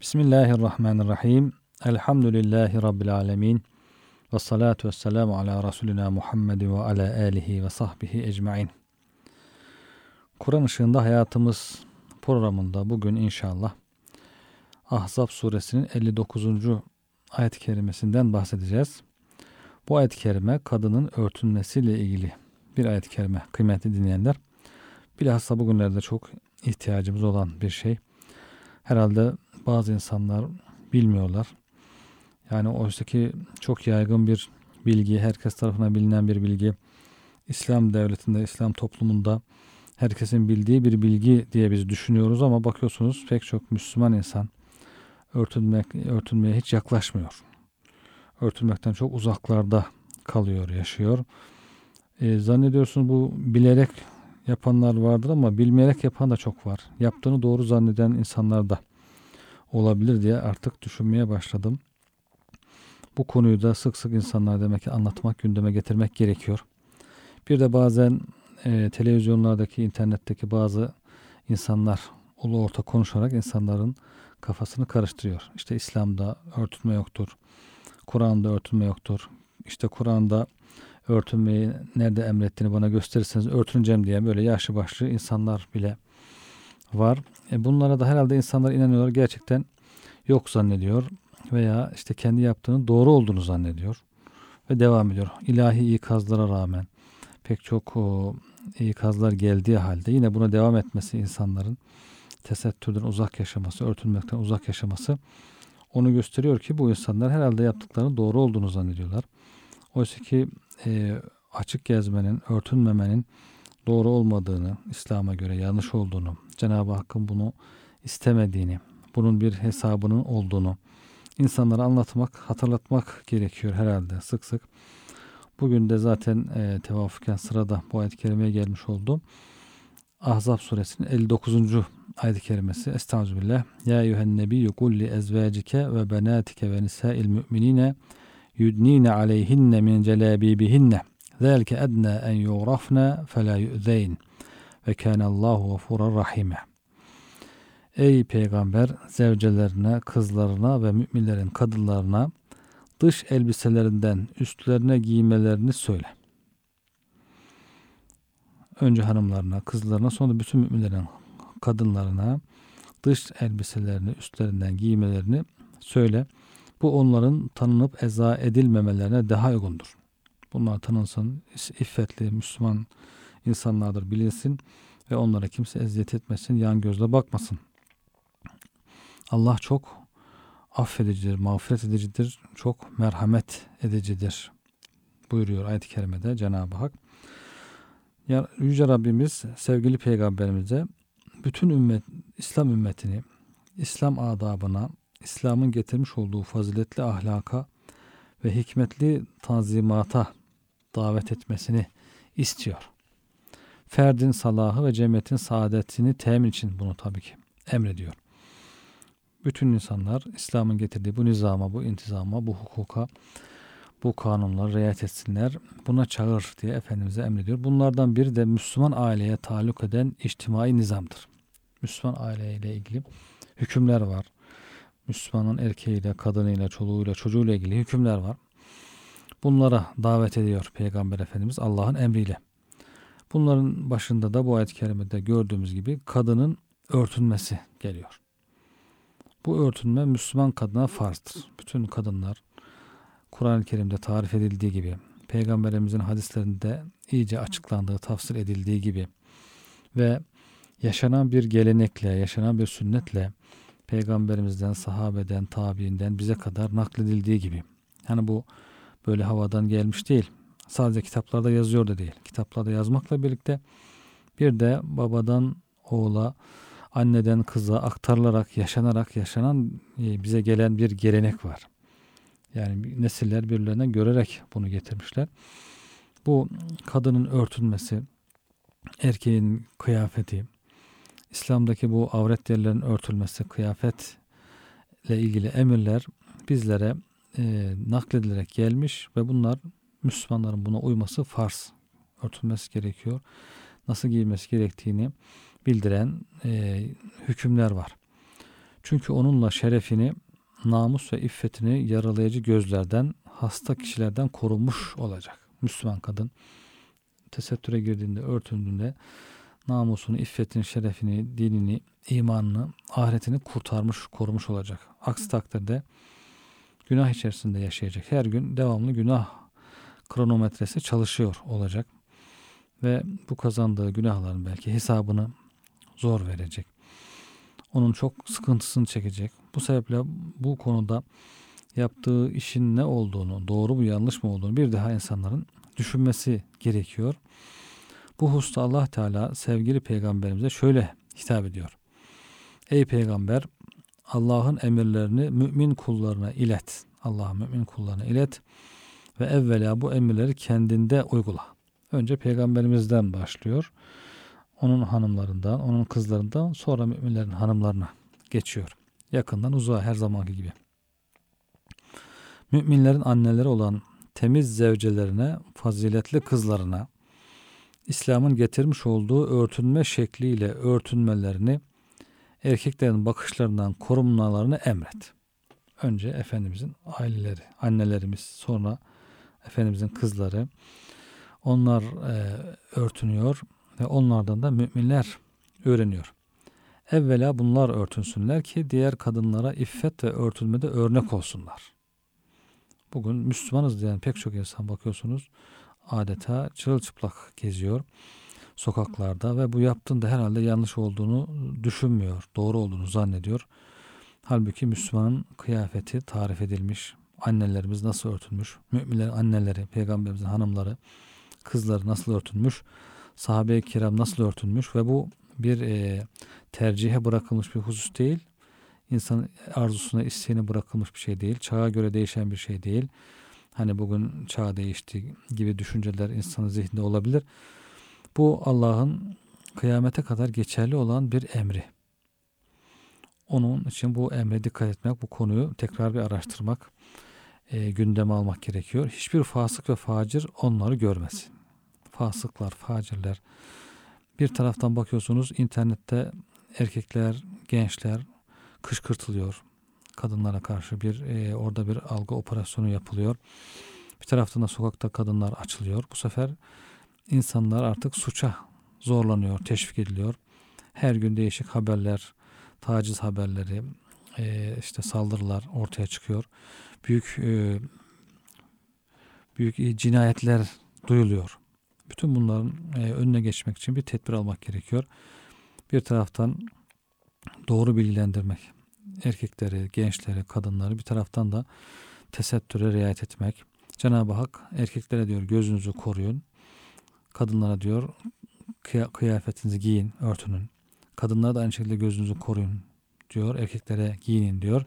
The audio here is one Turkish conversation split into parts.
Bismillahirrahmanirrahim. Elhamdülillahi Rabbil alemin. Ve salatu ve selamu ala Resulina Muhammed ve ala alihi ve sahbihi ecmain. Kur'an ışığında hayatımız programında bugün inşallah Ahzab suresinin 59. ayet-i kerimesinden bahsedeceğiz. Bu ayet-i kerime kadının örtünmesiyle ilgili bir ayet-i kerime kıymetli dinleyenler. Bilhassa bugünlerde çok ihtiyacımız olan bir şey. Herhalde bazı insanlar bilmiyorlar. Yani oysa ki çok yaygın bir bilgi, herkes tarafından bilinen bir bilgi. İslam devletinde, İslam toplumunda herkesin bildiği bir bilgi diye biz düşünüyoruz ama bakıyorsunuz pek çok Müslüman insan örtünmek, örtünmeye hiç yaklaşmıyor. Örtünmekten çok uzaklarda kalıyor, yaşıyor. E, zannediyorsunuz bu bilerek yapanlar vardır ama bilmeyerek yapan da çok var. Yaptığını doğru zanneden insanlar da olabilir diye artık düşünmeye başladım. Bu konuyu da sık sık insanlar demek ki anlatmak, gündeme getirmek gerekiyor. Bir de bazen e, televizyonlardaki, internetteki bazı insanlar ulu orta konuşarak insanların kafasını karıştırıyor. İşte İslam'da örtünme yoktur. Kur'an'da örtünme yoktur. İşte Kur'an'da örtünmeyi nerede emrettiğini bana gösterirseniz örtüneceğim diye böyle yaşlı başlı insanlar bile var. E bunlara da herhalde insanlar inanıyorlar gerçekten yok zannediyor veya işte kendi yaptığının doğru olduğunu zannediyor ve devam ediyor. İlahi ikazlara rağmen pek çok o, ikazlar geldiği halde yine buna devam etmesi insanların tesettürden uzak yaşaması, örtünmekten uzak yaşaması onu gösteriyor ki bu insanlar herhalde yaptıklarının doğru olduğunu zannediyorlar. Oysa ki e, açık gezmenin, örtünmemenin doğru olmadığını, İslam'a göre yanlış olduğunu, Cenab-ı Hakk'ın bunu istemediğini, bunun bir hesabının olduğunu insanlara anlatmak, hatırlatmak gerekiyor herhalde sık sık. Bugün de zaten e, tevafuken sırada bu ayet-i kerimeye gelmiş oldu. Ahzab suresinin 59. ayet-i kerimesi. Estağfirullah. Ya eyyühen nebiyyü kulli ezvacike ve benatike ve nisa'il müminine yudnine aleyhinne min celabibihinne. Edna en yurafna fe la yu'zeyn. Ve kânallâhu gafûran rahime. Ey peygamber zevcelerine, kızlarına ve müminlerin kadınlarına dış elbiselerinden üstlerine giymelerini söyle. Önce hanımlarına, kızlarına sonra bütün müminlerin kadınlarına dış elbiselerini üstlerinden giymelerini söyle. Bu onların tanınıp eza edilmemelerine daha uygundur. Bunlar tanınsın, iffetli, Müslüman insanlardır bilinsin ve onlara kimse eziyet etmesin, yan gözle bakmasın. Allah çok affedicidir, mağfiret edicidir, çok merhamet edicidir buyuruyor ayet-i kerimede Cenab-ı Hak. Yüce Rabbimiz sevgili peygamberimize bütün ümmet, İslam ümmetini İslam adabına, İslam'ın getirmiş olduğu faziletli ahlaka ve hikmetli tanzimata davet etmesini istiyor. Ferdin salahı ve cemiyetin saadetini temin için bunu tabii ki emrediyor. Bütün insanlar İslam'ın getirdiği bu nizama, bu intizama, bu hukuka, bu kanunlara riayet etsinler. Buna çağır diye Efendimiz'e emrediyor. Bunlardan biri de Müslüman aileye taluk eden içtimai nizamdır. Müslüman aileyle ilgili hükümler var. Müslümanın erkeğiyle, kadınıyla, çoluğuyla, çocuğuyla ilgili hükümler var. Bunlara davet ediyor Peygamber Efendimiz Allah'ın emriyle. Bunların başında da bu ayet-i kerimede gördüğümüz gibi kadının örtünmesi geliyor. Bu örtünme Müslüman kadına farzdır. Bütün kadınlar Kur'an-ı Kerim'de tarif edildiği gibi, Peygamberimizin hadislerinde iyice açıklandığı, tafsir edildiği gibi ve yaşanan bir gelenekle, yaşanan bir sünnetle Peygamberimizden, sahabeden, tabiinden bize kadar nakledildiği gibi. Yani bu böyle havadan gelmiş değil. Sadece kitaplarda yazıyor da değil. Kitaplarda yazmakla birlikte bir de babadan oğula, anneden kıza aktarılarak, yaşanarak yaşanan e, bize gelen bir gelenek var. Yani nesiller birbirlerine görerek bunu getirmişler. Bu kadının örtünmesi, erkeğin kıyafeti, İslam'daki bu avret yerlerin örtülmesi, kıyafetle ilgili emirler bizlere e, nakledilerek gelmiş ve bunlar Müslümanların buna uyması farz. Örtülmesi gerekiyor. Nasıl giyilmesi gerektiğini bildiren e, hükümler var. Çünkü onunla şerefini, namus ve iffetini yaralayıcı gözlerden, hasta kişilerden korunmuş olacak. Müslüman kadın tesettüre girdiğinde, örtündüğünde namusunu, iffetini, şerefini, dinini, imanını, ahiretini kurtarmış, korumuş olacak. Aksi takdirde günah içerisinde yaşayacak. Her gün devamlı günah kronometresi çalışıyor olacak. Ve bu kazandığı günahların belki hesabını zor verecek. Onun çok sıkıntısını çekecek. Bu sebeple bu konuda yaptığı işin ne olduğunu, doğru mu yanlış mı olduğunu bir daha insanların düşünmesi gerekiyor. Bu hususta Allah Teala sevgili peygamberimize şöyle hitap ediyor. Ey peygamber Allah'ın emirlerini mümin kullarına ilet. Allah'ın mümin kullarına ilet ve evvela bu emirleri kendinde uygula. Önce peygamberimizden başlıyor. Onun hanımlarından, onun kızlarından sonra müminlerin hanımlarına geçiyor. Yakından uzağa her zamanki gibi. Müminlerin anneleri olan temiz zevcelerine, faziletli kızlarına, İslam'ın getirmiş olduğu örtünme şekliyle örtünmelerini, erkeklerin bakışlarından korunmalarını emret. Önce Efendimizin aileleri, annelerimiz, sonra Efendimizin kızları, onlar e, örtünüyor ve onlardan da müminler öğreniyor. Evvela bunlar örtünsünler ki diğer kadınlara iffet ve örtülmede örnek olsunlar. Bugün Müslümanız diyen pek çok insan bakıyorsunuz adeta çırılçıplak geziyor sokaklarda ve bu yaptığında herhalde yanlış olduğunu düşünmüyor, doğru olduğunu zannediyor. Halbuki Müslümanın kıyafeti tarif edilmiş, annelerimiz nasıl örtülmüş, müminlerin anneleri, peygamberimizin hanımları, kızları nasıl örtülmüş, sahabe-i kiram nasıl örtülmüş ve bu bir e, tercihe bırakılmış bir husus değil. İnsanın arzusuna, isteğine bırakılmış bir şey değil. Çağa göre değişen bir şey değil. Hani bugün çağ değişti gibi düşünceler insanın zihninde olabilir. Bu Allah'ın kıyamete kadar geçerli olan bir emri. Onun için bu emre dikkat etmek, bu konuyu tekrar bir araştırmak, e, gündeme almak gerekiyor. Hiçbir fasık ve facir onları görmesin. Fasıklar, facirler. Bir taraftan bakıyorsunuz internette erkekler, gençler kışkırtılıyor. Kadınlara karşı bir e, orada bir algı operasyonu yapılıyor. Bir taraftan da sokakta kadınlar açılıyor. Bu sefer insanlar artık suça zorlanıyor, teşvik ediliyor. Her gün değişik haberler, taciz haberleri, e, işte saldırılar ortaya çıkıyor. Büyük e, büyük cinayetler duyuluyor. Bütün bunların e, önüne geçmek için bir tedbir almak gerekiyor. Bir taraftan doğru bilgilendirmek, erkekleri, gençleri, kadınları bir taraftan da tesettüre riayet etmek. Cenab-ı Hak erkeklere diyor gözünüzü koruyun. Kadınlara diyor kıyafetinizi giyin, örtünün. Kadınlara da aynı şekilde gözünüzü koruyun diyor. Erkeklere giyinin diyor.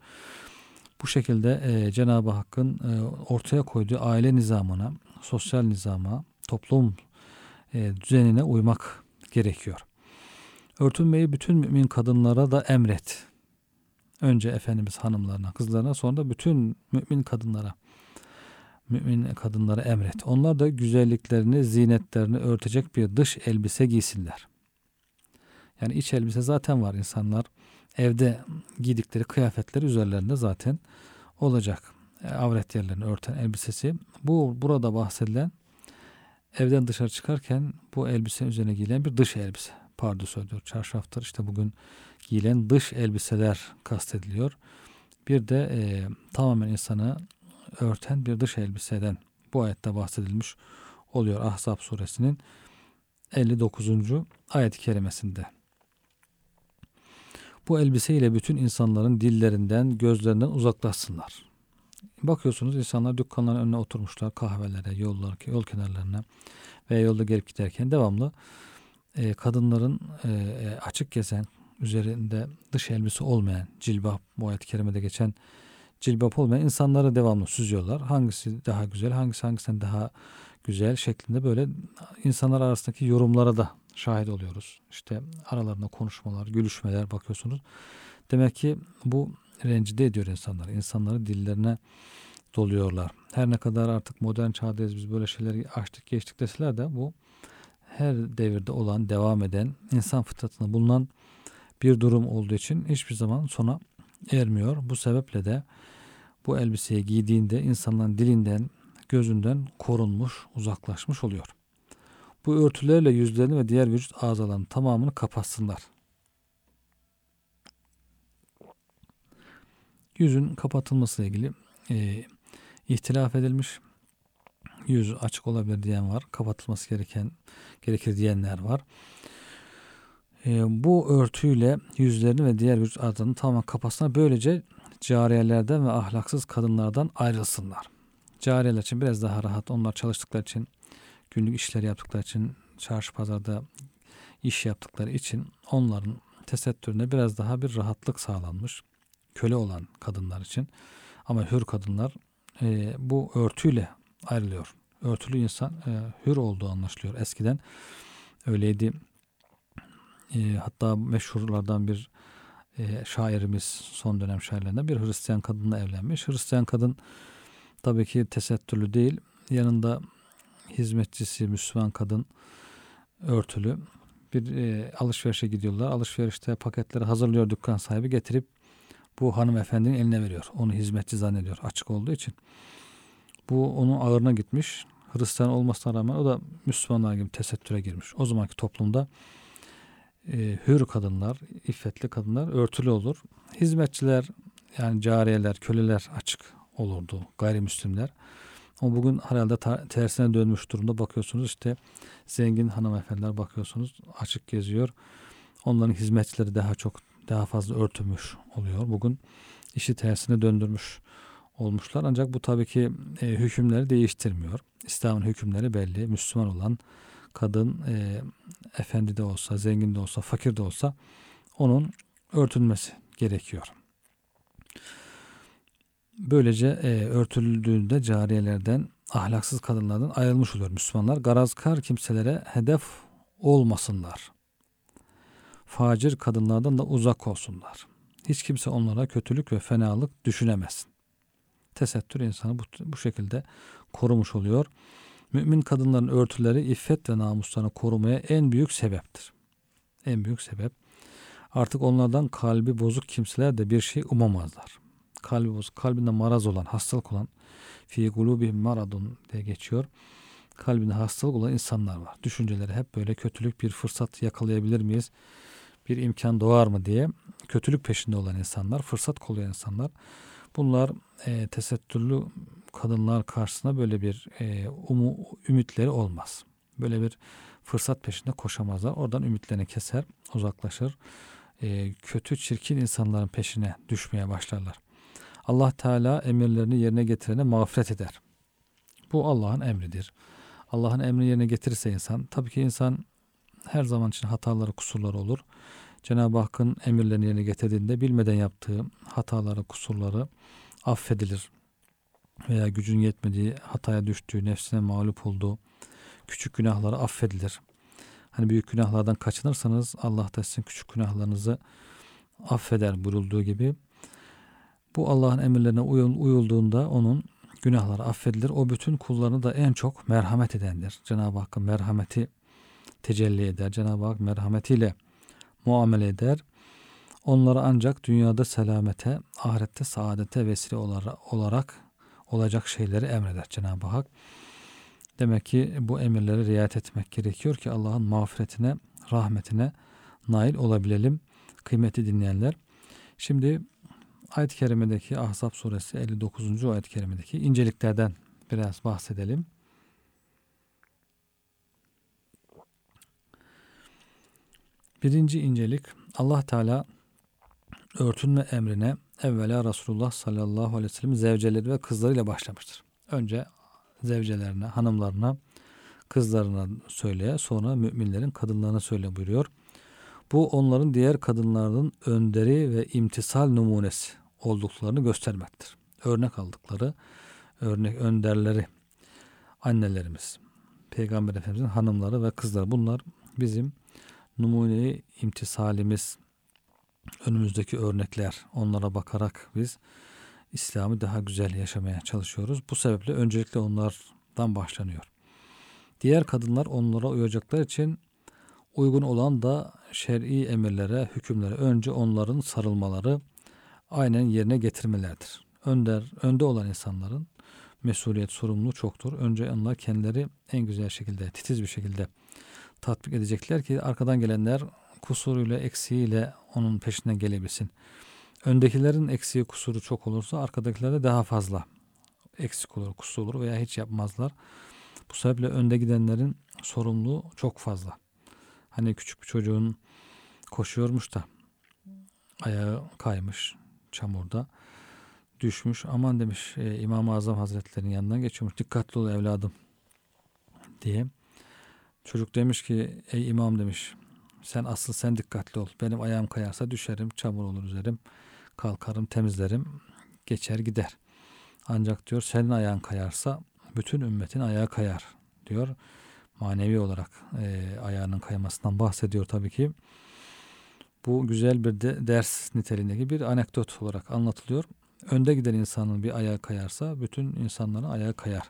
Bu şekilde e, Cenab-ı Hakk'ın e, ortaya koyduğu aile nizamına, sosyal nizama, toplum e, düzenine uymak gerekiyor. Örtünmeyi bütün mümin kadınlara da emret. Önce Efendimiz hanımlarına, kızlarına sonra da bütün mümin kadınlara mümin kadınlara emret. Onlar da güzelliklerini, zinetlerini örtecek bir dış elbise giysinler. Yani iç elbise zaten var insanlar. Evde giydikleri kıyafetler üzerlerinde zaten olacak. E, avret yerlerini örten elbisesi. Bu burada bahsedilen evden dışarı çıkarken bu elbise üzerine giyilen bir dış elbise. Pardösüdür, çarşaftır. İşte bugün giyilen dış elbiseler kastediliyor. Bir de e, tamamen insanı örten bir dış elbiseden bu ayette bahsedilmiş oluyor Ahzab suresinin 59. ayet-i kerimesinde. Bu elbiseyle bütün insanların dillerinden, gözlerinden uzaklaşsınlar. Bakıyorsunuz insanlar dükkanların önüne oturmuşlar kahvelere, yollar, yol kenarlarına veya yolda gelip giderken devamlı e, kadınların e, e açık gezen, üzerinde dış elbise olmayan cilbap bu ayet-i kerimede geçen cilbap olmayan insanları devamlı süzüyorlar. Hangisi daha güzel, hangisi hangisinden daha güzel şeklinde böyle insanlar arasındaki yorumlara da şahit oluyoruz. İşte aralarında konuşmalar, gülüşmeler bakıyorsunuz. Demek ki bu rencide ediyor insanlar. İnsanları dillerine doluyorlar. Her ne kadar artık modern çağdayız biz böyle şeyleri açtık geçtik deseler de bu her devirde olan, devam eden, insan fıtratında bulunan bir durum olduğu için hiçbir zaman sona ermiyor. Bu sebeple de bu elbiseyi giydiğinde insanların dilinden, gözünden korunmuş, uzaklaşmış oluyor. Bu örtülerle yüzlerini ve diğer vücut azalarının tamamını kapatsınlar. Yüzün kapatılması ile ilgili e, ihtilaf edilmiş. Yüz açık olabilir diyen var. Kapatılması gereken gerekir diyenler var. E, bu örtüyle yüzlerini ve diğer vücut azalarını tamamen kapatsınlar. Böylece cariyelerden ve ahlaksız kadınlardan ayrılsınlar. Cariyeler için biraz daha rahat. Onlar çalıştıkları için, günlük işleri yaptıkları için, çarşı pazarda iş yaptıkları için onların tesettürüne biraz daha bir rahatlık sağlanmış. Köle olan kadınlar için. Ama hür kadınlar e, bu örtüyle ayrılıyor. Örtülü insan e, hür olduğu anlaşılıyor. Eskiden öyleydi. E, hatta meşhurlardan bir e, şairimiz son dönem şairlerinden bir Hristiyan kadınla evlenmiş. Hristiyan kadın tabii ki tesettürlü değil. Yanında hizmetçisi Müslüman kadın örtülü bir e, alışverişe gidiyorlar. Alışverişte paketleri hazırlıyor dükkan sahibi getirip bu hanımefendinin eline veriyor. Onu hizmetçi zannediyor açık olduğu için. Bu onun ağırına gitmiş. Hristiyan olmasına rağmen o da Müslümanlar gibi tesettüre girmiş. O zamanki toplumda e, hür kadınlar, iffetli kadınlar örtülü olur. Hizmetçiler yani cariyeler, köleler açık olurdu gayrimüslimler. Ama bugün herhalde tersine dönmüş durumda bakıyorsunuz işte zengin hanımefendiler bakıyorsunuz açık geziyor. Onların hizmetçileri daha çok daha fazla örtülmüş oluyor. Bugün işi tersine döndürmüş olmuşlar. Ancak bu tabii ki e, hükümleri değiştirmiyor. İslam'ın hükümleri belli. Müslüman olan kadın e, efendi de olsa, zengin de olsa, fakir de olsa onun örtülmesi gerekiyor. Böylece e, örtüldüğünde cariyelerden, ahlaksız kadınlardan ayrılmış oluyor Müslümanlar. Garazkar kimselere hedef olmasınlar. Facir kadınlardan da uzak olsunlar. Hiç kimse onlara kötülük ve fenalık düşünemesin. Tesettür insanı bu, bu şekilde korumuş oluyor. Mümin kadınların örtüleri iffet ve namuslarını korumaya en büyük sebeptir. En büyük sebep. Artık onlardan kalbi bozuk kimseler de bir şey umamazlar. Kalbi bozuk, kalbinde maraz olan, hastalık olan fi gulubi maradun diye geçiyor. Kalbinde hastalık olan insanlar var. Düşünceleri hep böyle kötülük bir fırsat yakalayabilir miyiz? Bir imkan doğar mı diye kötülük peşinde olan insanlar, fırsat kollayan insanlar. Bunlar e, tesettürlü kadınlar karşısında böyle bir e, umu, ümitleri olmaz. Böyle bir fırsat peşinde koşamazlar. Oradan ümitlerini keser, uzaklaşır. E, kötü, çirkin insanların peşine düşmeye başlarlar. Allah Teala emirlerini yerine getirene mağfiret eder. Bu Allah'ın emridir. Allah'ın emrini yerine getirirse insan, tabii ki insan her zaman için hataları, kusurları olur. Cenab-ı Hakk'ın emirlerini yerine getirdiğinde bilmeden yaptığı hataları, kusurları affedilir veya gücün yetmediği, hataya düştüğü, nefsine mağlup olduğu küçük günahları affedilir. Hani büyük günahlardan kaçınırsanız Allah da sizin küçük günahlarınızı affeder buyurulduğu gibi. Bu Allah'ın emirlerine uyulduğunda onun günahları affedilir. O bütün kullarını da en çok merhamet edendir. Cenab-ı Hakk'ın merhameti tecelli eder. Cenab-ı Hak merhametiyle muamele eder. Onları ancak dünyada selamete, ahirette saadete vesile olarak olacak şeyleri emreder Cenab-ı Hak. Demek ki bu emirlere riayet etmek gerekiyor ki Allah'ın mağfiretine, rahmetine nail olabilelim. Kıymetli dinleyenler. Şimdi ayet-i kerimedeki Ahzab suresi 59. ayet-i kerimedeki inceliklerden biraz bahsedelim. Birinci incelik Allah Teala örtünme emrine evvela Resulullah sallallahu aleyhi ve sellem zevceleri ve kızlarıyla başlamıştır. Önce zevcelerine, hanımlarına, kızlarına söyle, sonra müminlerin kadınlarına söyle buyuruyor. Bu onların diğer kadınların önderi ve imtisal numunesi olduklarını göstermektir. Örnek aldıkları, örnek önderleri, annelerimiz, Peygamber Efendimizin hanımları ve kızları bunlar bizim numuneyi imtisalimiz, önümüzdeki örnekler onlara bakarak biz İslam'ı daha güzel yaşamaya çalışıyoruz. Bu sebeple öncelikle onlardan başlanıyor. Diğer kadınlar onlara uyacaklar için uygun olan da şer'i emirlere, hükümlere önce onların sarılmaları, aynen yerine getirmelerdir. Önder, önde olan insanların mesuliyet, sorumluluğu çoktur. Önce onlar kendileri en güzel şekilde, titiz bir şekilde tatbik edecekler ki arkadan gelenler kusuruyla, eksiğiyle onun peşinden gelebilsin. Öndekilerin eksiği, kusuru çok olursa arkadakilerde daha fazla eksik olur, kusur olur veya hiç yapmazlar. Bu sebeple önde gidenlerin sorumluluğu çok fazla. Hani küçük bir çocuğun koşuyormuş da ayağı kaymış çamurda düşmüş. Aman demiş e, İmam-ı Azam Hazretleri'nin yanından geçiyormuş. Dikkatli ol evladım diye. Çocuk demiş ki ey imam demiş sen asıl sen dikkatli ol. Benim ayağım kayarsa düşerim, çamur olur üzerim. Kalkarım, temizlerim, geçer gider. Ancak diyor senin ayağın kayarsa bütün ümmetin ayağı kayar diyor. Manevi olarak e, ayağının kaymasından bahsediyor tabii ki. Bu güzel bir de, ders niteliğindeki bir anekdot olarak anlatılıyor. Önde giden insanın bir ayağı kayarsa bütün insanların ayağı kayar.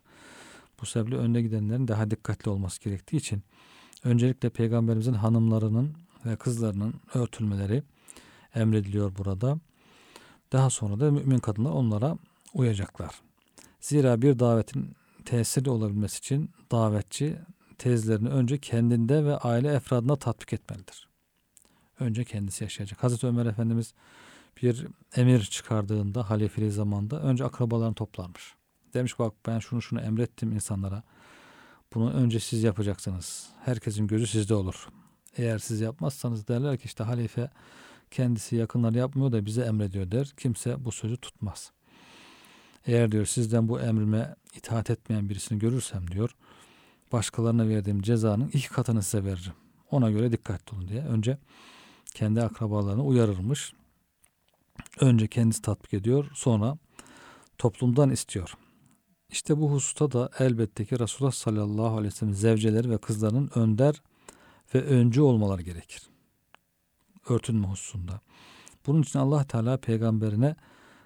Bu sebeple önde gidenlerin daha dikkatli olması gerektiği için öncelikle peygamberimizin hanımlarının ve kızlarının örtülmeleri emrediliyor burada. Daha sonra da mümin kadınlar onlara uyacaklar. Zira bir davetin tesirli olabilmesi için davetçi tezlerini önce kendinde ve aile efradına tatbik etmelidir. Önce kendisi yaşayacak. Hazreti Ömer Efendimiz bir emir çıkardığında halifeli zamanda önce akrabalarını toplarmış. Demiş bak ben şunu şunu emrettim insanlara. Bunu önce siz yapacaksınız. Herkesin gözü sizde olur. Eğer siz yapmazsanız derler ki işte halife kendisi yakınları yapmıyor da bize emrediyor der. Kimse bu sözü tutmaz. Eğer diyor sizden bu emrime itaat etmeyen birisini görürsem diyor başkalarına verdiğim cezanın iki katını size veririm. Ona göre dikkatli olun diye. Önce kendi akrabalarını uyarırmış. Önce kendisi tatbik ediyor sonra toplumdan istiyor. İşte bu hususta da elbette ki Resulullah sallallahu aleyhi ve sellem zevceleri ve kızlarının önder ve öncü olmaları gerekir. Örtünme hususunda. Bunun için Allah Teala peygamberine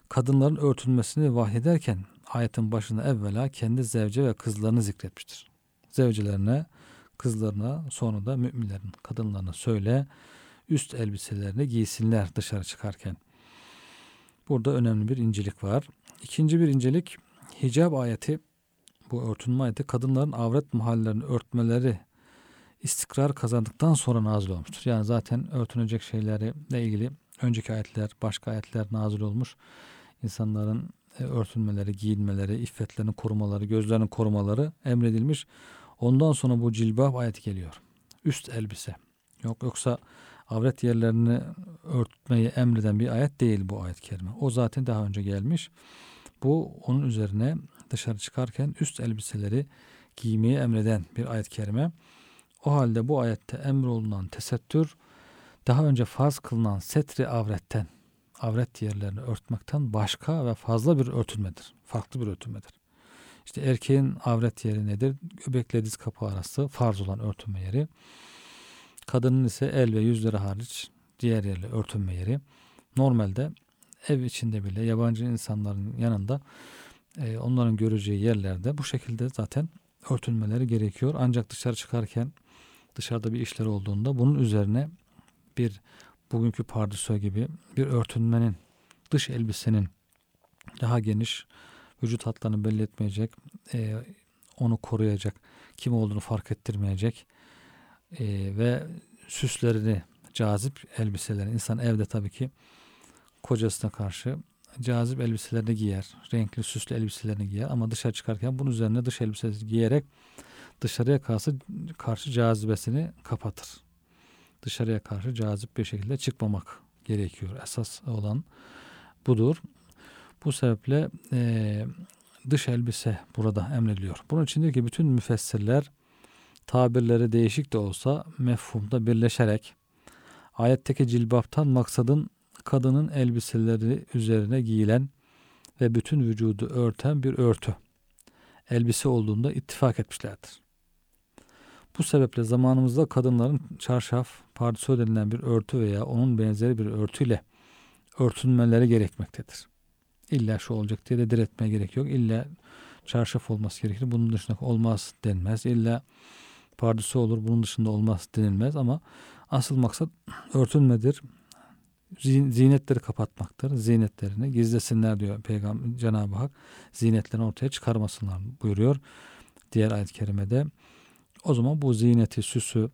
kadınların örtünmesini vahyederken ayetin başında evvela kendi zevce ve kızlarını zikretmiştir. Zevcelerine, kızlarına sonra da müminlerin kadınlarına söyle üst elbiselerini giysinler dışarı çıkarken. Burada önemli bir incelik var. İkinci bir incelik hicab ayeti bu örtünme ayeti kadınların avret mahallerini örtmeleri istikrar kazandıktan sonra nazil olmuştur. Yani zaten örtünecek şeylerle ilgili önceki ayetler, başka ayetler nazil olmuş. İnsanların e, örtünmeleri, giyinmeleri, iffetlerini korumaları, gözlerini korumaları emredilmiş. Ondan sonra bu cilbab ayeti geliyor. Üst elbise. Yok yoksa avret yerlerini örtmeyi emreden bir ayet değil bu ayet kerime. O zaten daha önce gelmiş. Bu onun üzerine dışarı çıkarken üst elbiseleri giymeyi emreden bir ayet kerime. O halde bu ayette emrolunan tesettür daha önce farz kılınan setri avretten, avret yerlerini örtmekten başka ve fazla bir örtülmedir. Farklı bir örtülmedir. İşte erkeğin avret yeri nedir? Göbekle diz kapı arası farz olan örtünme yeri. Kadının ise el ve yüzleri hariç diğer yerle örtünme yeri. Normalde ev içinde bile yabancı insanların yanında e, onların göreceği yerlerde bu şekilde zaten örtülmeleri gerekiyor. Ancak dışarı çıkarken dışarıda bir işler olduğunda bunun üzerine bir bugünkü pardesö gibi bir örtünmenin dış elbisenin daha geniş vücut hatlarını belli etmeyecek e, onu koruyacak kim olduğunu fark ettirmeyecek e, ve süslerini cazip elbiselerini insan evde tabii ki kocasına karşı cazip elbiselerini giyer. Renkli süslü elbiselerini giyer ama dışarı çıkarken bunun üzerine dış elbisesi giyerek dışarıya karşı, karşı cazibesini kapatır. Dışarıya karşı cazip bir şekilde çıkmamak gerekiyor. Esas olan budur. Bu sebeple e, dış elbise burada emrediliyor. Bunun içindir ki bütün müfessirler tabirleri değişik de olsa mefhumda birleşerek ayetteki cilbaptan maksadın kadının elbiseleri üzerine giyilen ve bütün vücudu örten bir örtü elbise olduğunda ittifak etmişlerdir. Bu sebeple zamanımızda kadınların çarşaf, pardesö denilen bir örtü veya onun benzeri bir örtüyle örtünmeleri gerekmektedir. İlla şu olacak diye de diretmeye gerek yok. İlla çarşaf olması gerekir. Bunun dışında olmaz denmez. İlla pardesü olur bunun dışında olmaz denilmez ama asıl maksat örtünmedir zinetleri kapatmaktır. Zinetlerini gizlesinler diyor Peygamber Cenab-ı Hak. Zinetlerini ortaya çıkarmasınlar buyuruyor. Diğer ayet-i kerimede. O zaman bu zineti, süsü,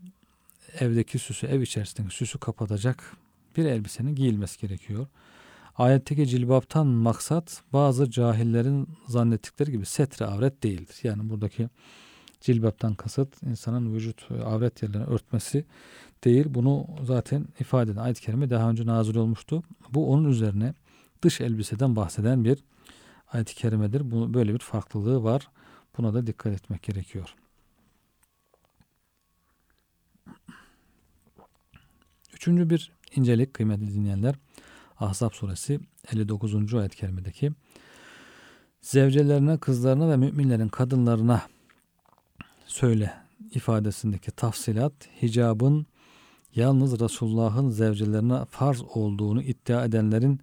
evdeki süsü, ev içerisindeki süsü kapatacak bir elbisenin giyilmesi gerekiyor. Ayetteki cilbaptan maksat bazı cahillerin zannettikleri gibi setre avret değildir. Yani buradaki cilbaptan kasıt insanın vücut avret yerlerini örtmesi değil. Bunu zaten ifade eden ayet-i kerime daha önce nazil olmuştu. Bu onun üzerine dış elbiseden bahseden bir ayet-i kerimedir. Bu, böyle bir farklılığı var. Buna da dikkat etmek gerekiyor. Üçüncü bir incelik kıymetli dinleyenler. Ahzab suresi 59. ayet-i kerimedeki zevcelerine, kızlarına ve müminlerin kadınlarına söyle ifadesindeki tafsilat hicabın yalnız Resulullah'ın zevcelerine farz olduğunu iddia edenlerin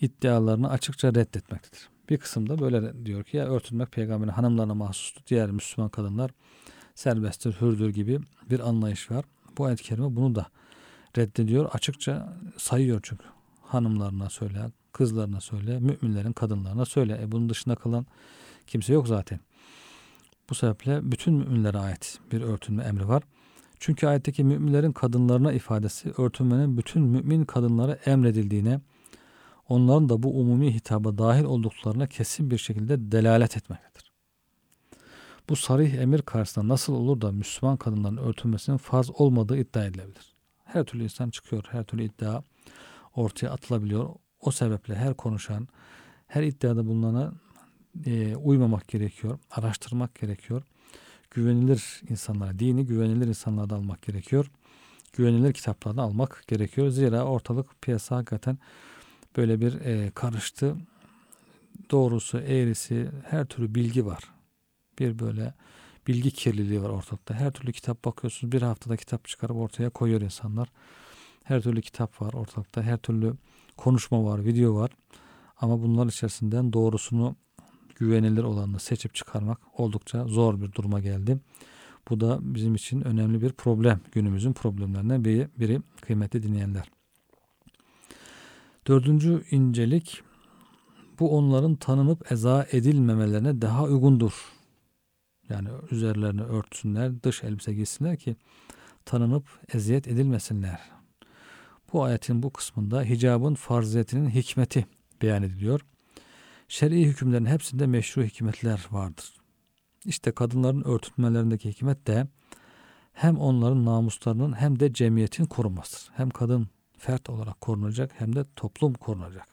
iddialarını açıkça reddetmektedir. Bir kısımda böyle diyor ki ya örtünmek peygamberin hanımlarına mahsustur. Diğer Müslüman kadınlar serbesttir, hürdür gibi bir anlayış var. Bu ayet-i kerime bunu da reddediyor. Açıkça sayıyor çünkü. Hanımlarına söyle, kızlarına söyle, müminlerin kadınlarına söyle. E bunun dışında kalan kimse yok zaten. Bu sebeple bütün müminlere ait bir örtünme emri var. Çünkü ayetteki müminlerin kadınlarına ifadesi örtünmenin bütün mümin kadınlara emredildiğine, onların da bu umumi hitaba dahil olduklarına kesin bir şekilde delalet etmektedir. Bu sarih emir karşısında nasıl olur da Müslüman kadınların örtünmesinin farz olmadığı iddia edilebilir. Her türlü insan çıkıyor, her türlü iddia ortaya atılabiliyor. O sebeple her konuşan, her iddiada bulunana e, uymamak gerekiyor, araştırmak gerekiyor. Güvenilir insanlara, dini güvenilir insanlardan almak gerekiyor. Güvenilir kitaplardan almak gerekiyor. Zira ortalık piyasa hakikaten böyle bir e, karıştı. Doğrusu, eğrisi, her türlü bilgi var. Bir böyle bilgi kirliliği var ortalıkta. Her türlü kitap bakıyorsunuz. Bir haftada kitap çıkarıp ortaya koyuyor insanlar. Her türlü kitap var ortalıkta. Her türlü konuşma var, video var. Ama bunlar içerisinden doğrusunu güvenilir olanını seçip çıkarmak oldukça zor bir duruma geldi. Bu da bizim için önemli bir problem. Günümüzün problemlerinden biri, biri kıymetli dinleyenler. Dördüncü incelik bu onların tanınıp eza edilmemelerine daha uygundur. Yani üzerlerini örtsünler, dış elbise giysinler ki tanınıp eziyet edilmesinler. Bu ayetin bu kısmında hicabın farziyetinin hikmeti beyan ediliyor şer'i hükümlerin hepsinde meşru hikmetler vardır. İşte kadınların örtülmelerindeki hikmet de hem onların namuslarının hem de cemiyetin korunmasıdır. Hem kadın fert olarak korunacak hem de toplum korunacak.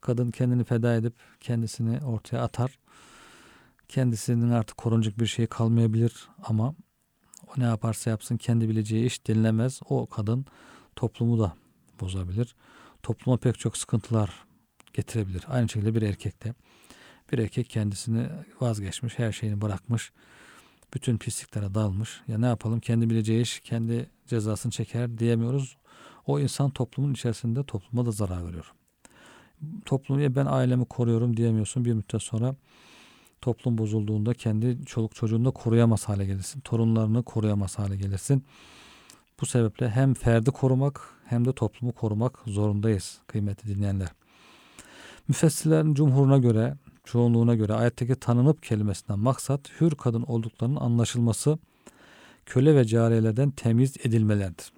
Kadın kendini feda edip kendisini ortaya atar. Kendisinin artık korunacak bir şey kalmayabilir ama o ne yaparsa yapsın kendi bileceği iş denilemez. O kadın toplumu da bozabilir. Topluma pek çok sıkıntılar getirebilir. Aynı şekilde bir erkekte. Bir erkek kendisini vazgeçmiş, her şeyini bırakmış, bütün pisliklere dalmış. Ya ne yapalım kendi bileceği iş kendi cezasını çeker diyemiyoruz. O insan toplumun içerisinde topluma da zarar veriyor. Toplum ben ailemi koruyorum diyemiyorsun. Bir müddet sonra toplum bozulduğunda kendi çoluk çocuğunu da koruyamaz hale gelirsin. Torunlarını koruyamaz hale gelirsin. Bu sebeple hem ferdi korumak hem de toplumu korumak zorundayız kıymetli dinleyenler. Müfessirlerin cumhuruna göre, çoğunluğuna göre ayetteki tanınıp kelimesinden maksat hür kadın olduklarının anlaşılması, köle ve cariyelerden temiz edilmelerdir.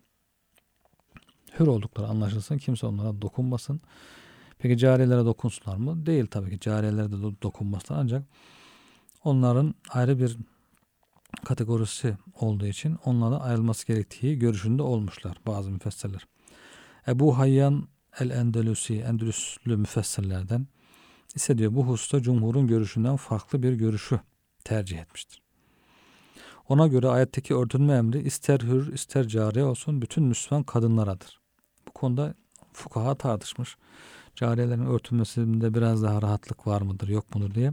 Hür oldukları anlaşılsın, kimse onlara dokunmasın. Peki cariyelere dokunsunlar mı? Değil tabii ki cariyelere de dokunmasınlar ancak onların ayrı bir kategorisi olduğu için onlara ayrılması gerektiği görüşünde olmuşlar bazı müfessirler. Ebu Hayyan el-Endelusi, Endülüslü müfessirlerden ise diyor bu hususta cumhurun görüşünden farklı bir görüşü tercih etmiştir. Ona göre ayetteki örtünme emri ister hür ister cariye olsun bütün Müslüman kadınlaradır. Bu konuda fukaha tartışmış. Cariyelerin örtülmesinde biraz daha rahatlık var mıdır yok mudur diye.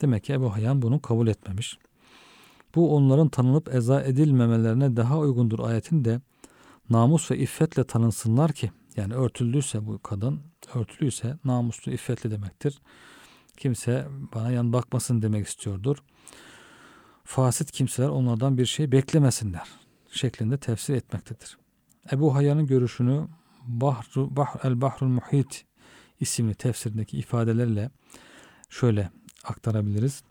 Demek ki Ebu Hayyan bunu kabul etmemiş. Bu onların tanınıp eza edilmemelerine daha uygundur ayetin de namus ve iffetle tanınsınlar ki yani örtüldüyse bu kadın, örtülüyse namuslu, iffetli demektir. Kimse bana yan bakmasın demek istiyordur. Fasit kimseler onlardan bir şey beklemesinler şeklinde tefsir etmektedir. Ebu Hayyan'ın görüşünü Bahru, bah, El Bahrul Muhit isimli tefsirindeki ifadelerle şöyle aktarabiliriz.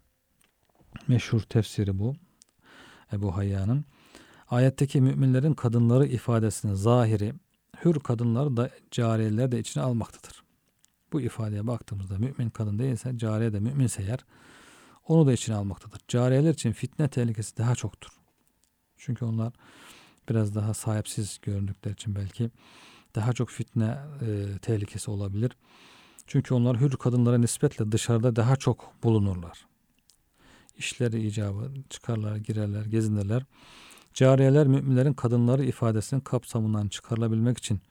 Meşhur tefsiri bu. Ebu Hayya'nın. Ayetteki müminlerin kadınları ifadesinin zahiri hür kadınları da cariyeler de içine almaktadır. Bu ifadeye baktığımızda mümin kadın değilse cariye de müminse eğer onu da içine almaktadır. Cariyeler için fitne tehlikesi daha çoktur. Çünkü onlar biraz daha sahipsiz göründükleri için belki daha çok fitne e, tehlikesi olabilir. Çünkü onlar hür kadınlara nispetle dışarıda daha çok bulunurlar. İşleri icabı çıkarlar, girerler, gezinirler. Cariyeler müminlerin kadınları ifadesinin kapsamından çıkarılabilmek için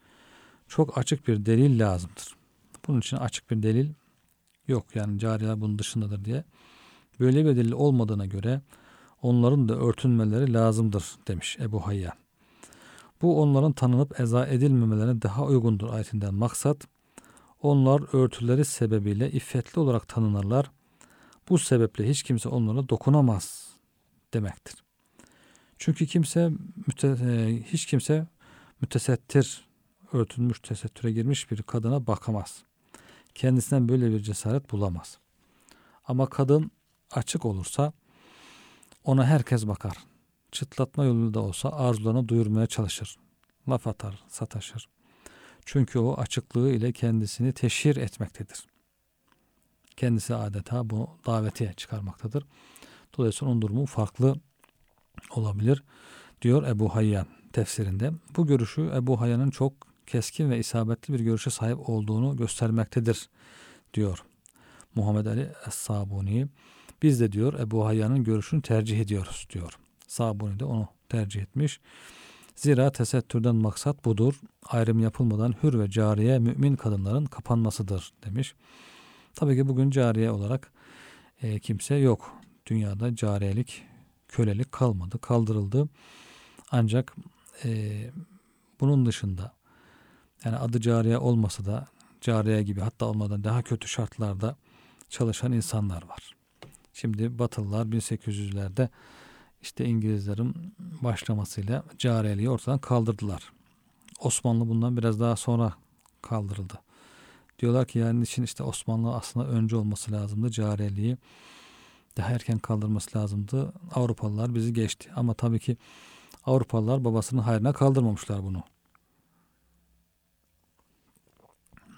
çok açık bir delil lazımdır. Bunun için açık bir delil yok. Yani cariyeler bunun dışındadır diye. Böyle bir delil olmadığına göre onların da örtünmeleri lazımdır demiş Ebu Hayyan. Bu onların tanınıp eza edilmemelerine daha uygundur ayetinden maksat. Onlar örtüleri sebebiyle iffetli olarak tanınırlar. Bu sebeple hiç kimse onlara dokunamaz demektir. Çünkü kimse e, hiç kimse mütesettir, örtülmüş, tesettüre girmiş bir kadına bakamaz. Kendisinden böyle bir cesaret bulamaz. Ama kadın açık olursa ona herkes bakar. Çıtlatma yoluyla da olsa arzularını duyurmaya çalışır. Laf atar, sataşır. Çünkü o açıklığı ile kendisini teşhir etmektedir. Kendisi adeta bu davetiye çıkarmaktadır. Dolayısıyla onun durumu farklı olabilir diyor Ebu Hayyan tefsirinde. Bu görüşü Ebu Hayyan'ın çok keskin ve isabetli bir görüşe sahip olduğunu göstermektedir diyor Muhammed Ali Es-Sabuni. Biz de diyor Ebu Hayyan'ın görüşünü tercih ediyoruz diyor. Sabuni de onu tercih etmiş. Zira tesettürden maksat budur. Ayrım yapılmadan hür ve cariye mümin kadınların kapanmasıdır demiş. Tabii ki bugün cariye olarak e, kimse yok. Dünyada cariyelik kölelik kalmadı, kaldırıldı. Ancak e, bunun dışında yani adı cariye olmasa da cariye gibi hatta olmadan daha kötü şartlarda çalışan insanlar var. Şimdi Batılılar 1800'lerde işte İngilizlerin başlamasıyla cariyeliği ortadan kaldırdılar. Osmanlı bundan biraz daha sonra kaldırıldı. Diyorlar ki yani için işte Osmanlı aslında önce olması lazımdı cariyeliği daha erken kaldırması lazımdı. Avrupalılar bizi geçti. Ama tabii ki Avrupalılar babasının hayrına kaldırmamışlar bunu.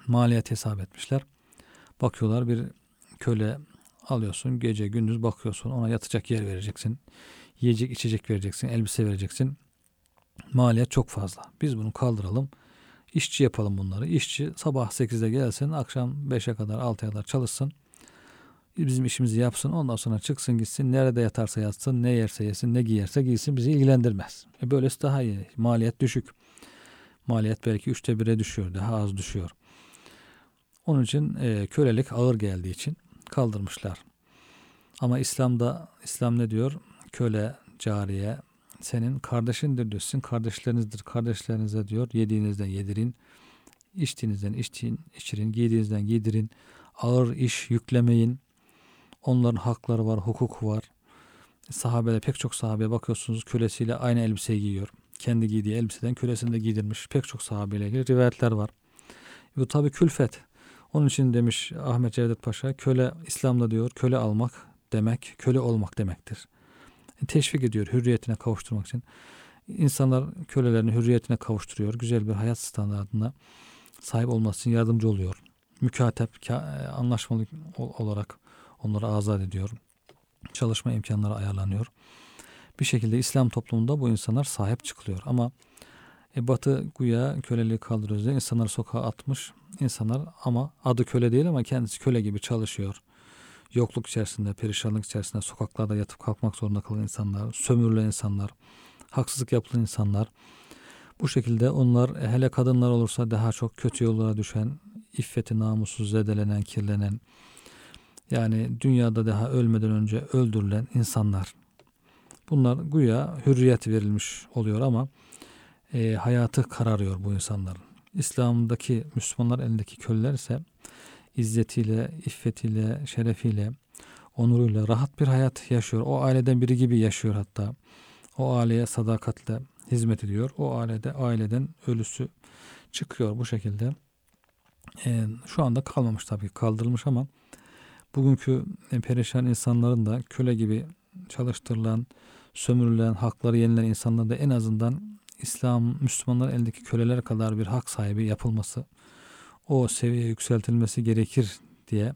Maliyet hesap etmişler. Bakıyorlar bir köle alıyorsun. Gece gündüz bakıyorsun. Ona yatacak yer vereceksin. Yiyecek içecek vereceksin. Elbise vereceksin. Maliyet çok fazla. Biz bunu kaldıralım. İşçi yapalım bunları. İşçi sabah 8'de gelsin. Akşam 5'e kadar 6'ya kadar çalışsın bizim işimizi yapsın ondan sonra çıksın gitsin nerede yatarsa yatsın ne yerse yesin ne giyerse giysin bizi ilgilendirmez. E böylesi daha iyi. Maliyet düşük. Maliyet belki üçte bire düşüyor daha az düşüyor. Onun için e, kölelik ağır geldiği için kaldırmışlar. Ama İslam'da İslam ne diyor? Köle, cariye senin kardeşindir diyor. Sizin kardeşlerinizdir. Kardeşlerinize diyor yediğinizden yedirin. içtiğinizden içtin, içirin. Giydiğinizden giydirin. Ağır iş yüklemeyin. Onların hakları var, hukuk var. Sahabede pek çok sahabeye bakıyorsunuz kölesiyle aynı elbiseyi giyiyor. Kendi giydiği elbiseden kölesini de giydirmiş. Pek çok sahabeyle ilgili rivayetler var. Bu tabi külfet. Onun için demiş Ahmet Cevdet Paşa köle İslam'da diyor köle almak demek köle olmak demektir. E, teşvik ediyor hürriyetine kavuşturmak için. İnsanlar kölelerini hürriyetine kavuşturuyor. Güzel bir hayat standartına sahip olması için yardımcı oluyor. Mükatep, anlaşmalı olarak Onları azat ediyor. Çalışma imkanları ayarlanıyor. Bir şekilde İslam toplumunda bu insanlar sahip çıkılıyor. Ama e, Batı güya köleliği kaldırıyoruz diye insanları sokağa atmış. İnsanlar ama adı köle değil ama kendisi köle gibi çalışıyor. Yokluk içerisinde, perişanlık içerisinde sokaklarda yatıp kalkmak zorunda kalan insanlar, sömürülen insanlar, haksızlık yapılan insanlar. Bu şekilde onlar e, hele kadınlar olursa daha çok kötü yollara düşen, iffeti namusu zedelenen, kirlenen, yani dünyada daha ölmeden önce öldürülen insanlar. Bunlar güya hürriyet verilmiş oluyor ama e, hayatı kararıyor bu insanların. İslam'daki Müslümanlar elindeki köleler ise izzetiyle, iffetiyle, şerefiyle, onuruyla rahat bir hayat yaşıyor. O aileden biri gibi yaşıyor hatta. O aileye sadakatle hizmet ediyor. O ailede aileden ölüsü çıkıyor bu şekilde. E, şu anda kalmamış tabii kaldırılmış ama bugünkü e, perişan insanların da köle gibi çalıştırılan, sömürülen, hakları yenilen insanlar da en azından İslam, Müslümanlar eldeki köleler kadar bir hak sahibi yapılması, o seviyeye yükseltilmesi gerekir diye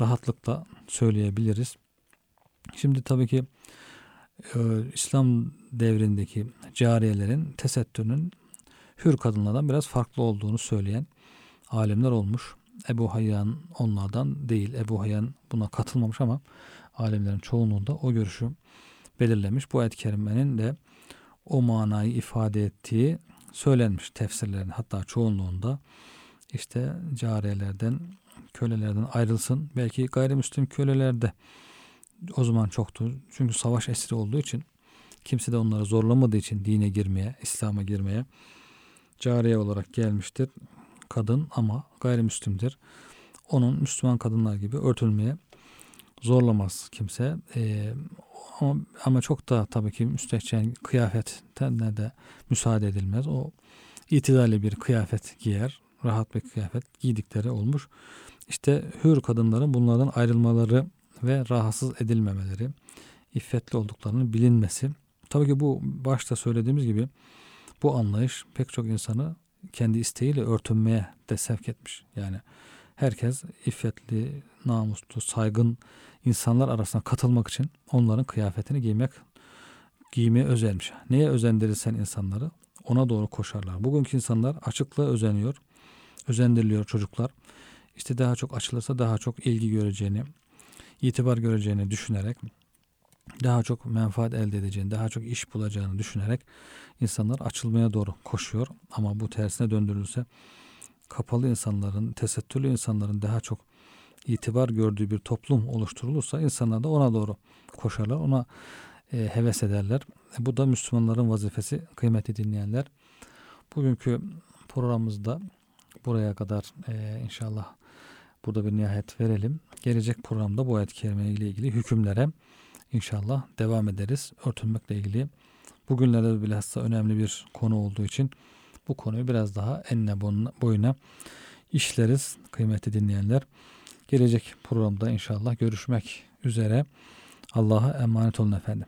rahatlıkla söyleyebiliriz. Şimdi tabii ki e, İslam devrindeki cariyelerin tesettürünün hür kadınlardan biraz farklı olduğunu söyleyen alimler olmuş. Ebu Hayyan onlardan değil. Ebu Hayyan buna katılmamış ama alimlerin çoğunluğunda o görüşü belirlemiş. Bu ayet-i kerimenin de o manayı ifade ettiği söylenmiş tefsirlerin hatta çoğunluğunda işte cariyelerden kölelerden ayrılsın. Belki gayrimüslim köleler de o zaman çoktu. Çünkü savaş esiri olduğu için kimse de onları zorlamadığı için dine girmeye, İslam'a girmeye cariye olarak gelmiştir. Kadın ama gayrimüslimdir. Onun Müslüman kadınlar gibi örtülmeye zorlamaz kimse. Ee, ama, ama çok da tabii ki müstehcen kıyafetine de müsaade edilmez. O itidali bir kıyafet giyer. Rahat bir kıyafet giydikleri olmuş. İşte hür kadınların bunlardan ayrılmaları ve rahatsız edilmemeleri, iffetli olduklarının bilinmesi. Tabii ki bu başta söylediğimiz gibi bu anlayış pek çok insanı kendi isteğiyle örtünmeye de sevk etmiş. Yani herkes iffetli, namuslu, saygın insanlar arasına katılmak için onların kıyafetini giymek giymeye özenmiş. Neye özendirirsen insanları ona doğru koşarlar. Bugünkü insanlar açıklığa özeniyor. Özendiriliyor çocuklar. İşte daha çok açılırsa daha çok ilgi göreceğini, itibar göreceğini düşünerek daha çok menfaat elde edeceğini, daha çok iş bulacağını düşünerek insanlar açılmaya doğru koşuyor. Ama bu tersine döndürülse kapalı insanların, tesettürlü insanların daha çok itibar gördüğü bir toplum oluşturulursa insanlar da ona doğru koşarlar, ona e, heves ederler. E, bu da Müslümanların vazifesi kıymeti dinleyenler. Bugünkü programımızda buraya kadar e, inşallah burada bir nihayet verelim. Gelecek programda bu ayet-i ile ilgili hükümlere inşallah devam ederiz. Örtünmekle ilgili bugünlerde bilhassa önemli bir konu olduğu için bu konuyu biraz daha enine boyuna işleriz kıymetli dinleyenler. Gelecek programda inşallah görüşmek üzere. Allah'a emanet olun efendim.